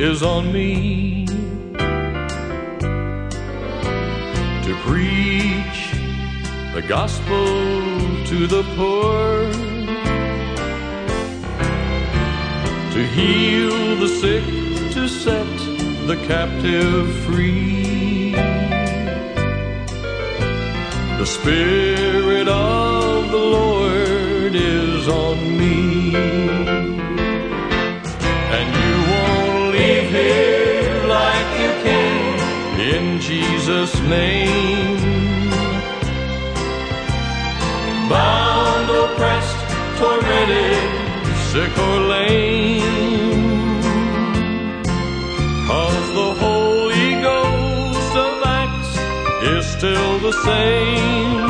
Is on me to preach the gospel to the poor, to heal the sick, to set the captive free. The Spirit of the Lord is on me here like you came in Jesus' name. Bound, oppressed, tormented, sick or lame. Cause the Holy Ghost of Acts is still the same.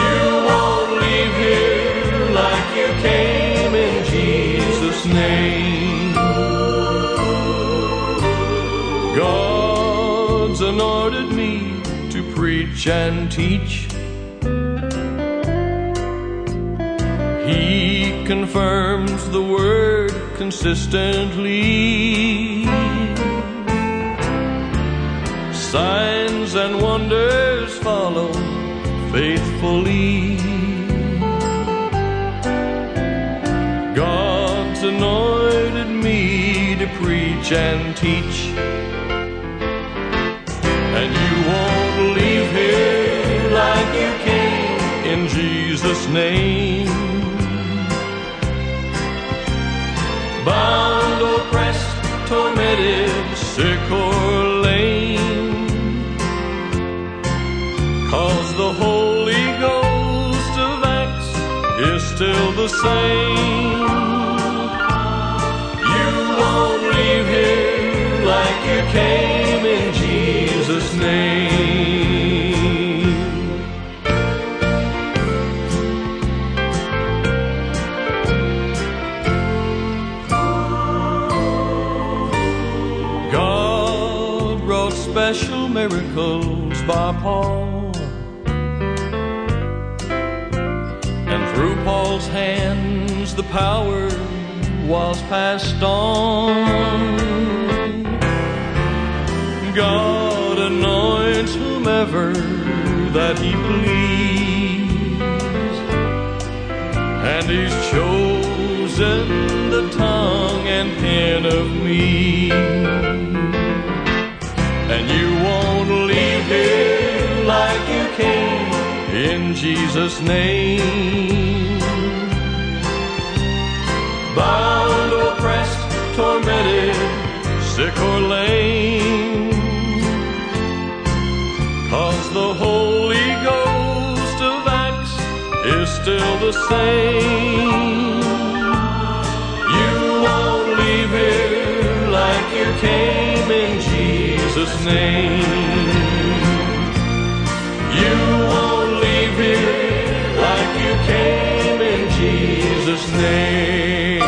You won't leave here like you came in Jesus' name. Anointed me to preach and teach. He confirms the word consistently. Signs and wonders follow faithfully. God's anointed me to preach and teach name. Bound, oppressed, tormented, sick or lame. Cause the Holy Ghost of Acts is still the same. You won't leave here like you came in Jesus' special miracles by Paul. And through Paul's hands the power was passed on. God anoints whomever that he please, and he's chosen the tongue and pen of me. Jesus' name. Bound, oppressed, tormented, sick or lame Cause the Holy Ghost of Acts is still the same. You won't leave here like you came in Jesus' name. You Name.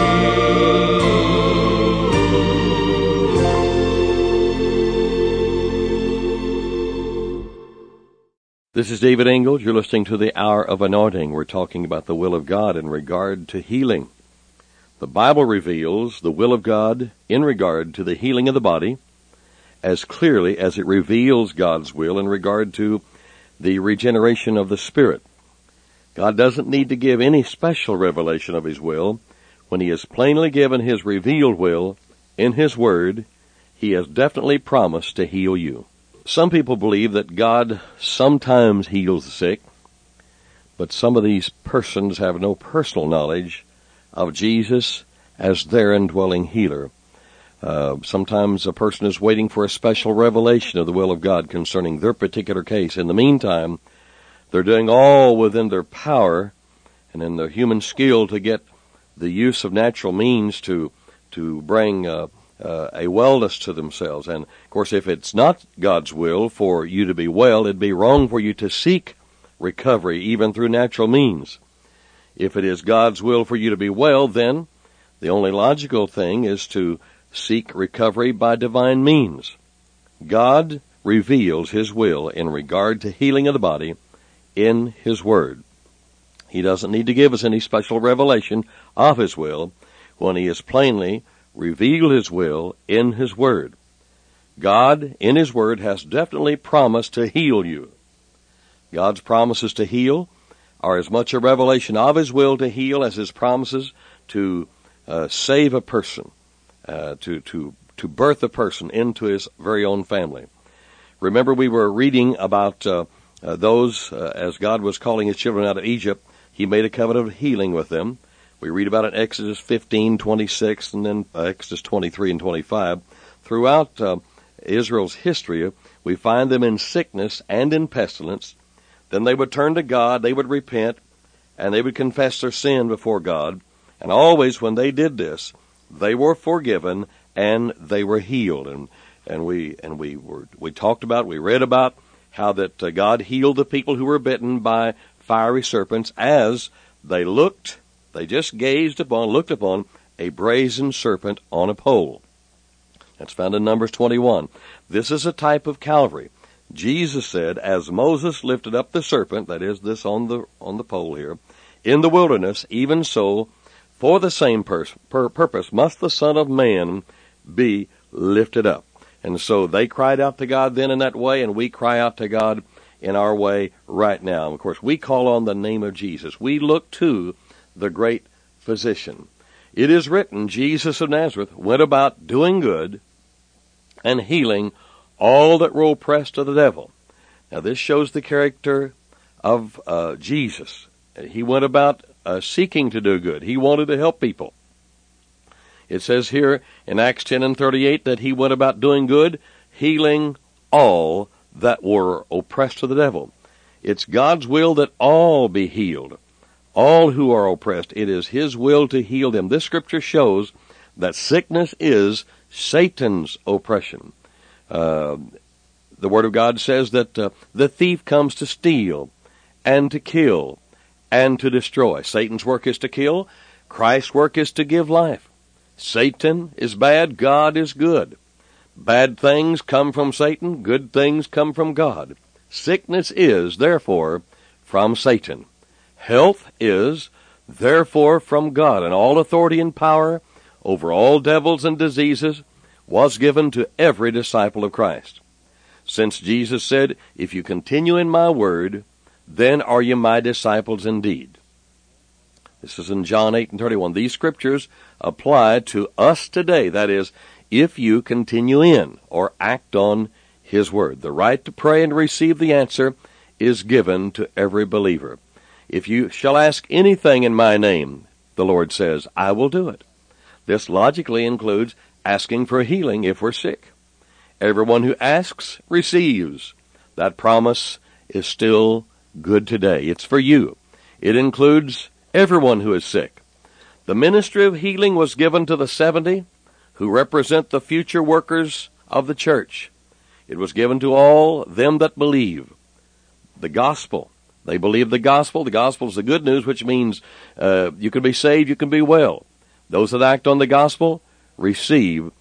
This is David Ingles. You're listening to the Hour of Anointing. We're talking about the will of God in regard to healing. The Bible reveals the will of God in regard to the healing of the body as clearly as it reveals God's will in regard to the regeneration of the spirit. God doesn't need to give any special revelation of His will. When He has plainly given His revealed will in His Word, He has definitely promised to heal you. Some people believe that God sometimes heals the sick, but some of these persons have no personal knowledge of Jesus as their indwelling healer. Uh, sometimes a person is waiting for a special revelation of the will of God concerning their particular case. In the meantime, they're doing all within their power and in their human skill to get the use of natural means to to bring uh, uh, a wellness to themselves. And of course, if it's not God's will for you to be well, it'd be wrong for you to seek recovery even through natural means. If it is God's will for you to be well, then the only logical thing is to seek recovery by divine means. God reveals His will in regard to healing of the body in His Word. He doesn't need to give us any special revelation of His will when He has plainly revealed His will in His Word. God, in His Word, has definitely promised to heal you. God's promises to heal are as much a revelation of His will to heal as His promises to uh, save a person, uh, to to to birth a person into His very own family. Remember, we were reading about uh, uh those uh, as God was calling His children out of Egypt. He made a covenant of healing with them. We read about it in Exodus 15, 26, and then uh, Exodus 23 and 25. Throughout Israel's history, we find them in sickness and in pestilence then they would turn to God, they would repent, and they would confess their sin before God. And always when they did this, they were forgiven and they were healed. And and we and we were we talked about, we read about how that uh, God healed the people who were bitten by fiery serpents as they looked, they just gazed upon, looked upon a brazen serpent on a pole. That's found in Numbers 21. This is a type of Calvary. Jesus said, as Moses lifted up the serpent, that is this on the, on the pole here, in the wilderness, even so, for the same pur- purpose must the Son of Man be lifted up. And so they cried out to God then in that way, and we cry out to God in our way right now. And of course, we call on the name of Jesus. We look to the great physician. It is written, Jesus of Nazareth went about doing good and healing all that were oppressed of the devil. Now, this shows the character of uh, Jesus. He went about uh, seeking to do good. He wanted to help people. It says here in Acts 10 and 38 that he went about doing good, healing all that were oppressed of the devil. It's God's will that all be healed. All who are oppressed, it is His will to heal them. This scripture shows that sickness is Satan's oppression. Uh, the Word of God says that uh, the thief comes to steal and to kill and to destroy. Satan's work is to kill. Christ's work is to give life. Satan is bad. God is good. Bad things come from Satan. Good things come from God. Sickness is, therefore, from Satan. Health is, therefore, from God. And all authority and power over all devils and diseases was given to every disciple of Christ. Since Jesus said, If you continue in my word, then are you my disciples indeed. This is in John 8 and 31. These scriptures apply to us today. That is, if you continue in or act on His Word. The right to pray and receive the answer is given to every believer. If you shall ask anything in my name, the Lord says, I will do it. This logically includes asking for healing if we're sick. Everyone who asks receives. That promise is still good today. It's for you. It includes everyone who is sick. The ministry of healing was given to the 70 who represent the future workers of the church. It was given to all them that believe. The gospel. They believe the gospel. The gospel is the good news, which means uh, you can be saved, you can be well. Those that act on the gospel receive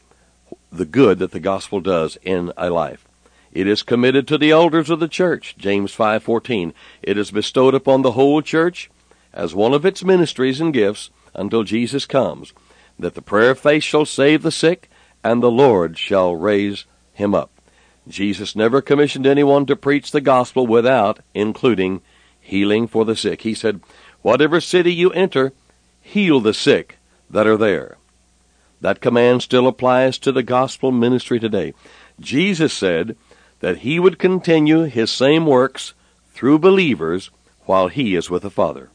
the good that the gospel does in a life. It is committed to the elders of the church, James 5:14. It is bestowed upon the whole church as one of its ministries and gifts until Jesus comes, that the prayer of faith shall save the sick and the Lord shall raise him up. Jesus never commissioned anyone to preach the gospel without including healing for the sick. He said, "Whatever city you enter, heal the sick that are there." That command still applies to the gospel ministry today. Jesus said that he would continue his same works through believers while he is with the Father.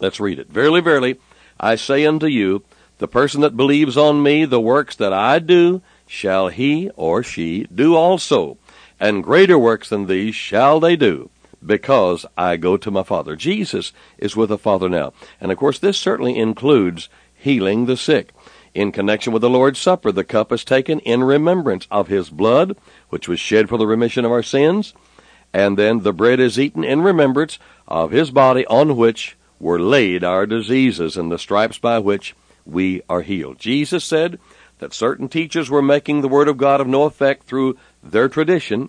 Let's read it. Verily, verily, I say unto you, the person that believes on me, the works that I do, shall he or she do also, and greater works than these shall they do, because I go to my Father. Jesus is with the Father now. And of course, this certainly includes healing the sick. In connection with the Lord's Supper, the cup is taken in remembrance of his blood, which was shed for the remission of our sins, and then the bread is eaten in remembrance of his body on which were laid our diseases and the stripes by which we are healed. Jesus said that certain teachers were making the Word of God of no effect through their tradition.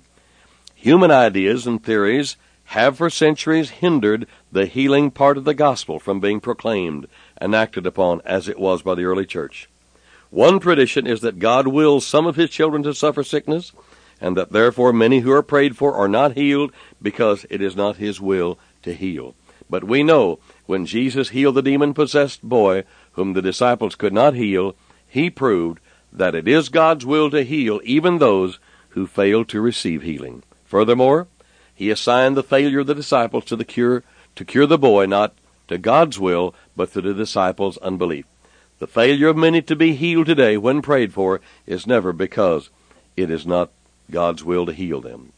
Human ideas and theories have for centuries hindered the healing part of the gospel from being proclaimed and acted upon as it was by the early church. One tradition is that God wills some of his children to suffer sickness, and that therefore many who are prayed for are not healed because it is not his will to heal. But we know when Jesus healed the demon possessed boy whom the disciples could not heal, he proved that it is God's will to heal even those who fail to receive healing. Furthermore, he assigned the failure of the disciples to the cure to cure the boy not to God's will, but to the disciples' unbelief. The failure of many to be healed today when prayed for is never because it is not God's will to heal them.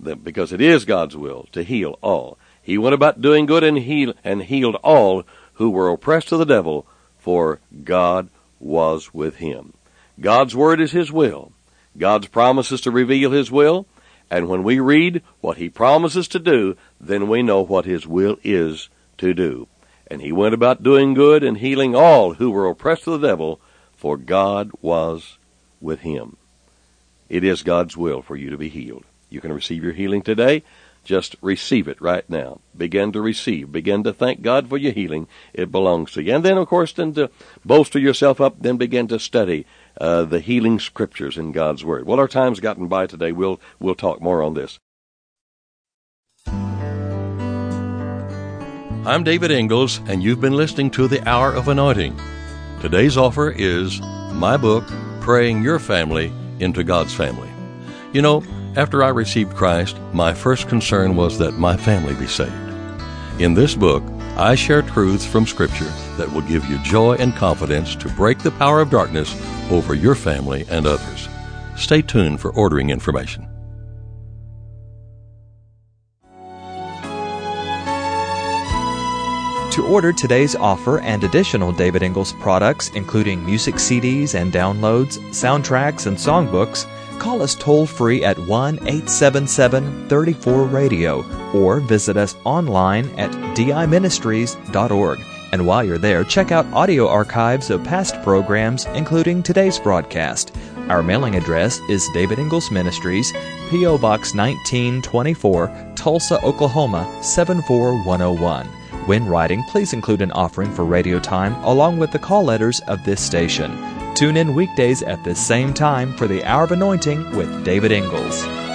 Because it is God's will to heal all. He went about doing good and heal and healed all who were oppressed of the devil, for God was with him. God's word is his will. God's promises to reveal his will, and when we read what he promises to do, then we know what his will is to do. And he went about doing good and healing all who were oppressed of the devil, for God was with him. It is God's will for you to be healed. You can receive your healing today. Just receive it right now. Begin to receive. Begin to thank God for your healing. It belongs to you. And then, of course, then to bolster yourself up, then begin to study uh, the healing scriptures in God's Word. Well, our time's gotten by today. We'll, we'll talk more on this. I'm David Ingles, and you've been listening to The Hour of Anointing. Today's offer is my book, Praying Your Family into God's Family. You know, after I received Christ, my first concern was that my family be saved. In this book, I share truths from Scripture that will give you joy and confidence to break the power of darkness over your family and others. Stay tuned for ordering information. To order today's offer and additional David Ingles products, including music CDs and downloads, soundtracks, and songbooks, call us toll free at 1 877 34 Radio or visit us online at diministries.org. And while you're there, check out audio archives of past programs, including today's broadcast. Our mailing address is David Ingles Ministries, P.O. Box 1924, Tulsa, Oklahoma 74101. When writing, please include an offering for radio time along with the call letters of this station. Tune in weekdays at this same time for the Hour of Anointing with David Ingles.